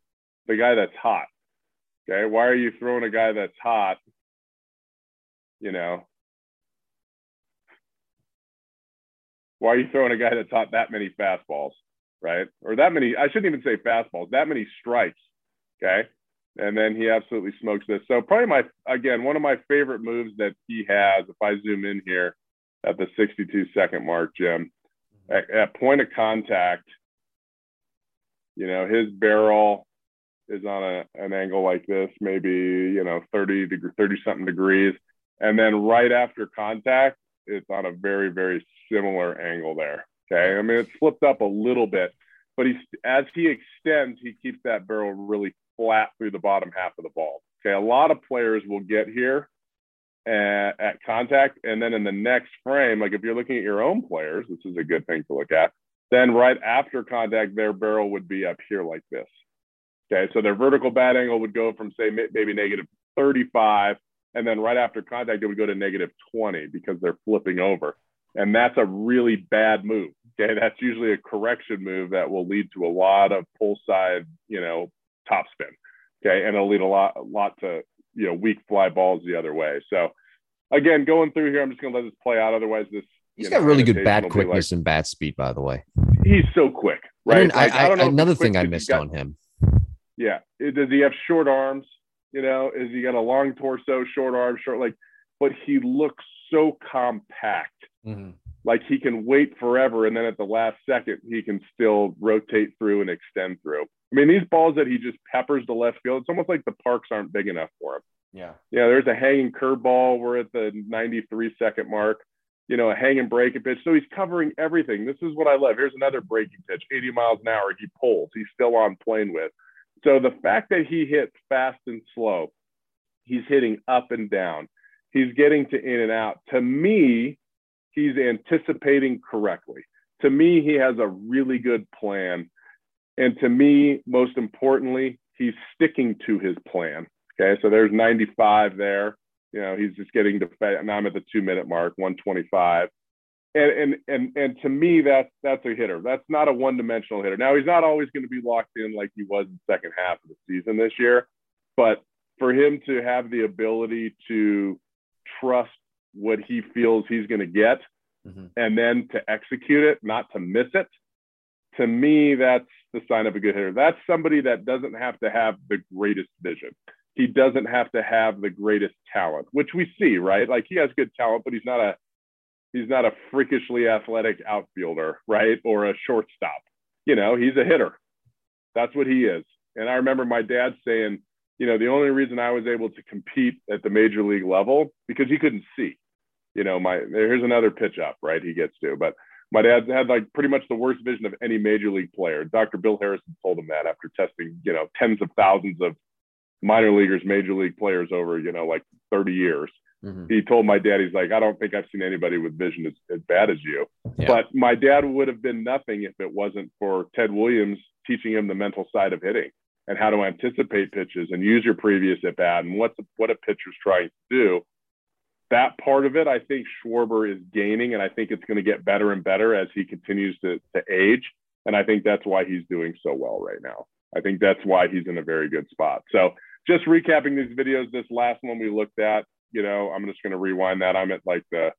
The guy that's hot. Okay. Why are you throwing a guy that's hot? You know, why are you throwing a guy that's hot that many fastballs, right? Or that many, I shouldn't even say fastballs, that many strikes. Okay. And then he absolutely smokes this. So, probably my, again, one of my favorite moves that he has, if I zoom in here, at the 62 second mark, Jim. Mm-hmm. At, at point of contact, you know, his barrel is on a, an angle like this, maybe, you know, 30 degree, 30 something degrees. And then right after contact, it's on a very, very similar angle there. Okay. I mean, it's flipped up a little bit, but he's, as he extends, he keeps that barrel really flat through the bottom half of the ball. Okay. A lot of players will get here at, at contact. And then in the next frame, like if you're looking at your own players, this is a good thing to look at. Then right after contact, their barrel would be up here like this. Okay, so their vertical bat angle would go from say maybe negative 35, and then right after contact, it would go to negative 20 because they're flipping over. And that's a really bad move. Okay, that's usually a correction move that will lead to a lot of pull side, you know, top spin. Okay, and it'll lead a lot, a lot to you know weak fly balls the other way. So again, going through here, I'm just going to let this play out. Otherwise, this he's got know, really good bat quickness like, and bat speed. By the way, he's so quick. Right. I, like, I, I, I another thing I missed got, on him. Yeah. Does he have short arms? You know, is he got a long torso, short arms, short like? But he looks so compact. Mm-hmm. Like he can wait forever, and then at the last second, he can still rotate through and extend through. I mean, these balls that he just peppers the left field, it's almost like the parks aren't big enough for him. Yeah. Yeah, there's a hanging curveball. We're at the 93 second mark. You know, a hanging breaking pitch. So he's covering everything. This is what I love. Here's another breaking pitch, 80 miles an hour. He pulls. He's still on plane with. So the fact that he hits fast and slow, he's hitting up and down. He's getting to in and out. To me, he's anticipating correctly. To me, he has a really good plan and to me, most importantly, he's sticking to his plan. Okay, so there's 95 there. You know, he's just getting to now I'm at the two minute mark, 125. And and and and to me, that's that's a hitter. That's not a one dimensional hitter. Now he's not always going to be locked in like he was in the second half of the season this year, but for him to have the ability to trust what he feels he's going to get mm-hmm. and then to execute it, not to miss it, to me, that's the sign of a good hitter. That's somebody that doesn't have to have the greatest vision. He doesn't have to have the greatest talent, which we see, right? Like he has good talent, but he's not a he's not a freakishly athletic outfielder, right? Or a shortstop. You know, he's a hitter. That's what he is. And I remember my dad saying, you know, the only reason I was able to compete at the major league level because he couldn't see. You know, my here's another pitch up, right? He gets to, but my dad had like pretty much the worst vision of any major league player. Dr. Bill Harrison told him that after testing, you know, tens of thousands of minor leaguers, major league players over, you know, like 30 years. Mm-hmm. He told my dad, he's like, I don't think I've seen anybody with vision as, as bad as you. Yeah. But my dad would have been nothing if it wasn't for Ted Williams teaching him the mental side of hitting and how to anticipate pitches and use your previous at bat and what the, what a pitcher's trying to do that part of it, I think Schwarber is gaining, and I think it's going to get better and better as he continues to, to age. And I think that's why he's doing so well right now. I think that's why he's in a very good spot. So just recapping these videos, this last one we looked at, you know, I'm just going to rewind that. I'm at like the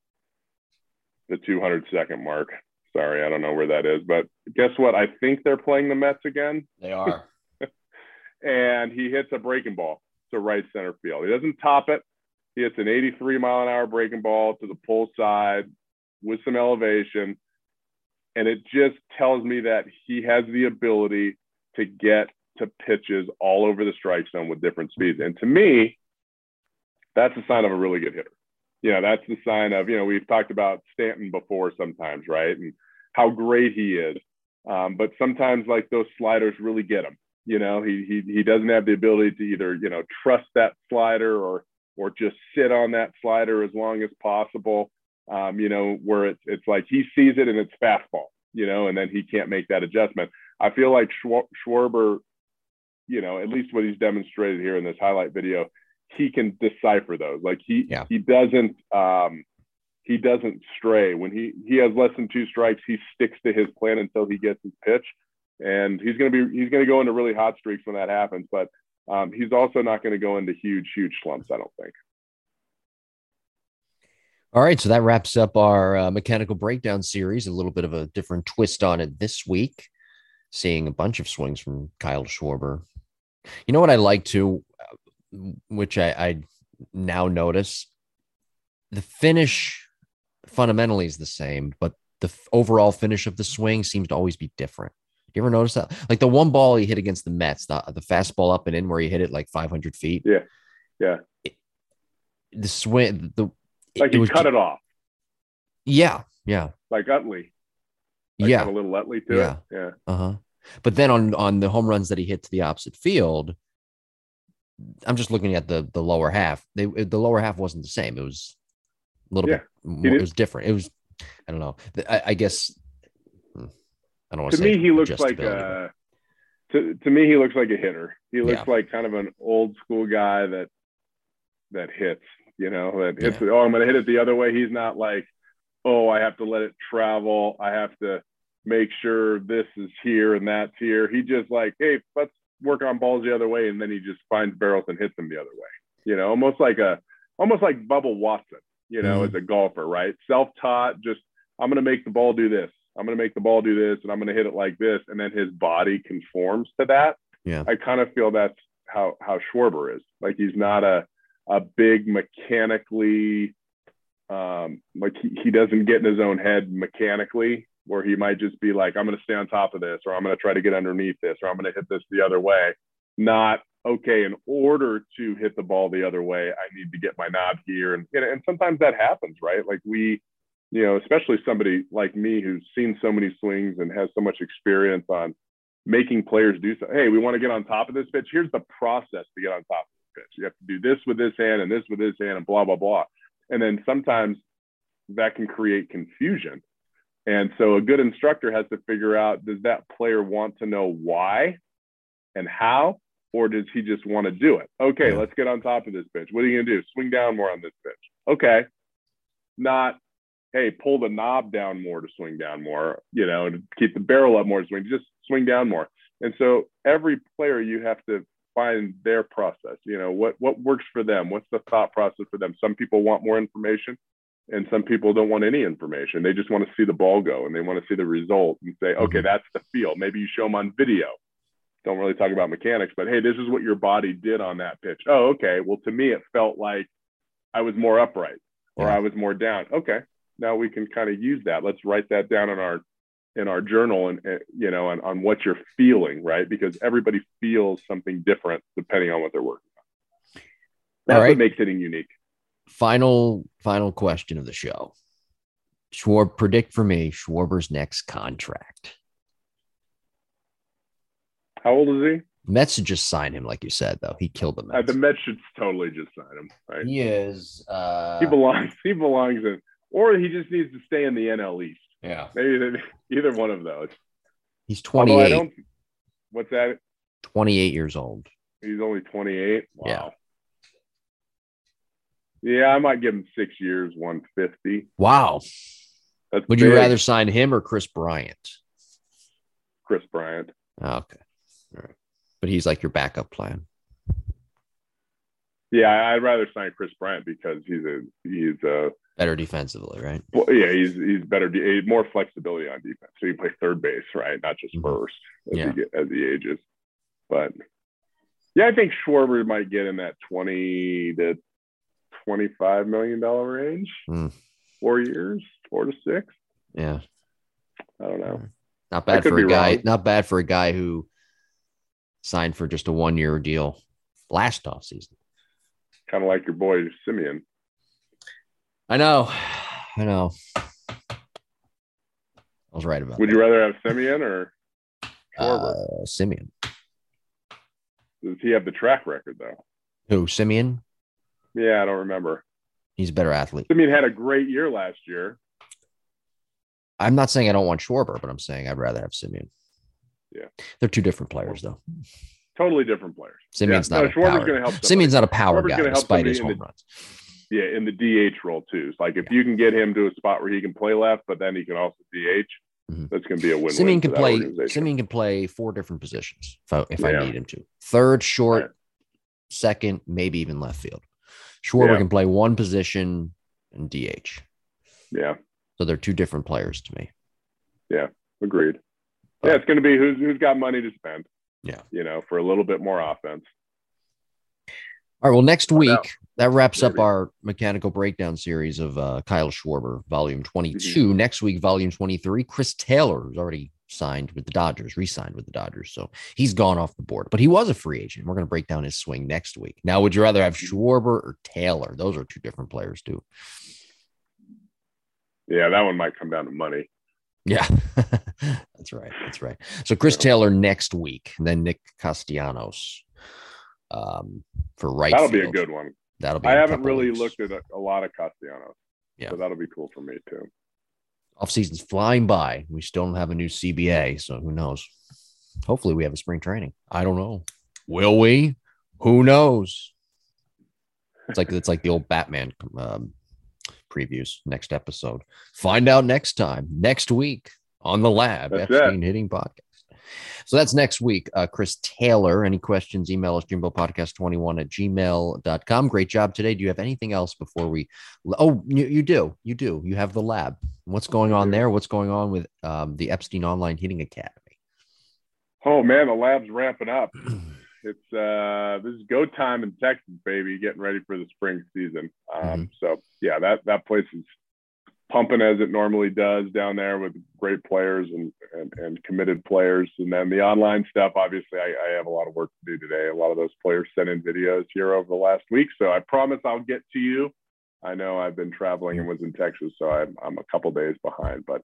the 200 second mark. Sorry, I don't know where that is, but guess what? I think they're playing the Mets again. They are. and he hits a breaking ball to right center field. He doesn't top it. He hits an 83 mile an hour breaking ball to the pull side with some elevation. And it just tells me that he has the ability to get to pitches all over the strike zone with different speeds. And to me, that's a sign of a really good hitter. You know, that's the sign of, you know, we've talked about Stanton before sometimes, right? And how great he is. Um, but sometimes like those sliders really get him. You know, he, he he doesn't have the ability to either, you know, trust that slider or or just sit on that slider as long as possible. Um, you know, where it's it's like he sees it and it's fastball, you know, and then he can't make that adjustment. I feel like Schwarber, you know, at least what he's demonstrated here in this highlight video, he can decipher those. Like he yeah. he doesn't um, he doesn't stray when he he has less than two strikes. He sticks to his plan until he gets his pitch, and he's gonna be he's gonna go into really hot streaks when that happens. But um, he's also not going to go into huge, huge slumps, I don't think. All right, so that wraps up our uh, mechanical breakdown series. A little bit of a different twist on it this week, seeing a bunch of swings from Kyle Schwarber. You know what I like to, which I, I now notice, the finish fundamentally is the same, but the overall finish of the swing seems to always be different you ever notice that? Like the one ball he hit against the Mets, the, the fastball up and in where he hit it like 500 feet. Yeah. Yeah. It, the swing, the like he cut it off. Yeah. Yeah. Like Utley. Like yeah. a little Utley to yeah. it. Yeah. Uh huh. But then on on the home runs that he hit to the opposite field, I'm just looking at the the lower half. They the lower half wasn't the same. It was a little yeah. bit. More, it was different. It was. I don't know. I, I guess hmm, I don't want to, to me he looks like a, uh, to, to me he looks like a hitter. He looks yeah. like kind of an old school guy that that hits, you know, that hits yeah. oh I'm gonna hit it the other way. He's not like, oh, I have to let it travel. I have to make sure this is here and that's here. He just like, hey, let's work on balls the other way, and then he just finds barrels and hits them the other way. You know, almost like a almost like Bubba Watson, you know, mm-hmm. as a golfer, right? Self-taught, just I'm gonna make the ball do this. I'm going to make the ball do this and I'm going to hit it like this. And then his body conforms to that. Yeah. I kind of feel that's how, how Schwarber is. Like he's not a, a big mechanically, um, like he, he doesn't get in his own head mechanically where he might just be like, I'm going to stay on top of this, or I'm going to try to get underneath this, or I'm going to hit this the other way. Not, okay, in order to hit the ball the other way, I need to get my knob here. And, and sometimes that happens, right? Like we, you know, especially somebody like me who's seen so many swings and has so much experience on making players do so. Hey, we want to get on top of this pitch. Here's the process to get on top of this pitch. You have to do this with this hand and this with this hand and blah, blah, blah. And then sometimes that can create confusion. And so a good instructor has to figure out does that player want to know why and how, or does he just want to do it? Okay, yeah. let's get on top of this pitch. What are you going to do? Swing down more on this pitch. Okay. Not hey, pull the knob down more to swing down more, you know, to keep the barrel up more to swing, just swing down more. And so every player you have to find their process, you know, what what works for them, what's the thought process for them. Some people want more information, and some people don't want any information. They just want to see the ball go and they want to see the result and say, okay, Mhm. that's the feel. Maybe you show them on video. Don't really talk about mechanics, but hey, this is what your body did on that pitch. Oh, okay. Well, to me, it felt like I was more upright or Yeah. I was more down. Okay, now we can kind of use that. Let's write that down in our in our journal and uh, you know on, on what you're feeling, right? Because everybody feels something different depending on what they're working on. That's right. what makes hitting unique. Final final question of the show. Schwarb, predict for me Schwarber's next contract. How old is he? Mets should just sign him, like you said, though. He killed the Uh, Mets. the Mets should totally just sign him. Right? he is. Uh, he belongs. He belongs in, or he just needs to stay in the NL East. yeah. Maybe the, either one of those. He's Although I 28, don't. What's that? 28 years old. He's only 28. Wow. Yeah. Yeah, I might give him six years, 150. Wow. That's Would you rather sign him or Kris Bryant? Kris Bryant? Oh, okay. All right. But he's like your backup plan. Yeah, I'd rather sign Kris Bryant because he's a he's a Better defensively, right? well, yeah he's he's better de- more flexibility on defense. So he plays third base, right? Not just Mhm. first as, Yeah. he get, as he ages. But yeah, I think Schwarber might get in that 20 to 25 million dollar range. Hmm. Four years, four to six. Yeah. I don't know. Not bad for a guy. wrong. Not bad for a guy who signed for just a one year deal last offseason. Kind of like your boy Semien. I know. I know. I was right about it. Would that. you rather have Semien or Schwarber? Uh, Semien. Does he have the track record though? Who? Semien? Yeah, I don't remember. He's a better athlete. Semien had a great year last year. I'm not saying I don't want Schwarber, but I'm saying I'd rather have Semien. Yeah. They're two different players, though. Totally different players. Semien's Yeah, not no, a Schwarber's power. gonna help. Semien's not a power Schwarber's guy, despite his home in runs. Yeah, in the DH role too. It's like if you can get him to a spot where he can play left, but then he can also DH, Mhm. that's going to be a win-win. Semien can play. Semien can play four different positions if I, if Yeah. I need him to. Third, short, Right. second, maybe even left field. Schwarber Yeah. can play one position and DH. Yeah, So they're two different players to me. Yeah, agreed. Yeah, it's going to be who's who's got money to spend. Yeah. you know, for a little bit more offense. All right. Well, next week that wraps up our mechanical breakdown series of uh, Kyle Schwarber, Volume 22. Mm-hmm. Next week, Volume 23. Chris Taylor, who's already signed with the Dodgers, re-signed with the Dodgers, so he's gone off the board. But he was a free agent. We're going to break down his swing next week. Now, would you rather have. Schwarber or Taylor? Those are two different players, too. Yeah, that one might come down to money. Yeah, that's right. That's right. So Chris Taylor next week, and then Nick Castellanos um, for right. That'll be a good one. That'll be. I haven't really weeks. looked at a, a lot of Castellanos. Yeah. So that'll be cool for me too. Off season's flying by. We still don't have a new CBA, so who knows? Hopefully, we have a spring training. I don't know. Will we? Who knows? It's like it's like the old Batman um, previews. Next episode. Find out next time. Next week on the Lab That's Epstein Hitting Podcast. So that's next week. Uh, Chris Taylor. Any questions? Email us Jimbo Podcast 21 at gmail.com. Great job today. Do you have anything else before we? Oh, you, you do. You do. You have the lab. What's going on there? What's going on with um, the Epstein Online Hitting Academy? Oh man, the lab's ramping up. It's uh this is go time in Texas, baby, getting ready for the spring season. Um, Mm-hmm. So yeah, that that place is pumping as it normally does down there with great players and and, and committed players. And then the online stuff, obviously, I, I have a lot of work to do today. A lot of those players sent in videos here over the last week, so I promise I'll get to you. I know I've been traveling and was in Texas, so I'm I'm a couple days behind, but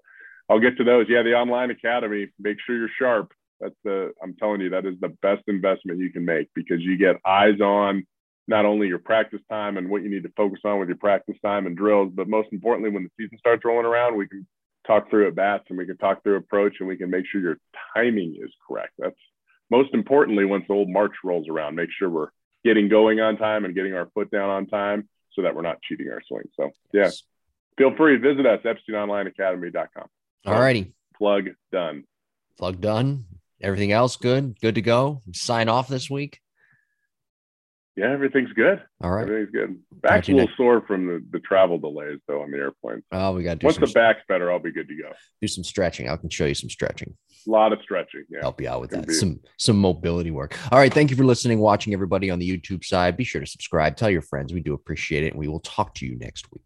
I'll get to those. Yeah, the online academy. Make sure you're sharp that's the i'm telling you that is the best investment you can make because you get eyes on not only your practice time and what you need to focus on with your practice time and drills but most importantly when the season starts rolling around we can talk through at bats and we can talk through approach and we can make sure your timing is correct that's most importantly once the old march rolls around make sure we're getting going on time and getting our foot down on time so that we're not cheating our swing so yeah feel free to visit us epsteinonlineacademy.com All righty. plug done Plug done. Everything else good? Good to go? Sign off this week? Yeah, everything's good. All right. Everything's good. Back's a little next- sore from the, the travel delays though on the airplane. Oh, we got to Once some, the back's better, I'll be good to go. do some stretching. I can show you some stretching. A lot of stretching. Yeah. Help you out with that. be- Some some mobility work. All right. Thank you for listening, watching everybody on the YouTube side. Be sure to subscribe. Tell your friends. We do appreciate it. And we will talk to you next week.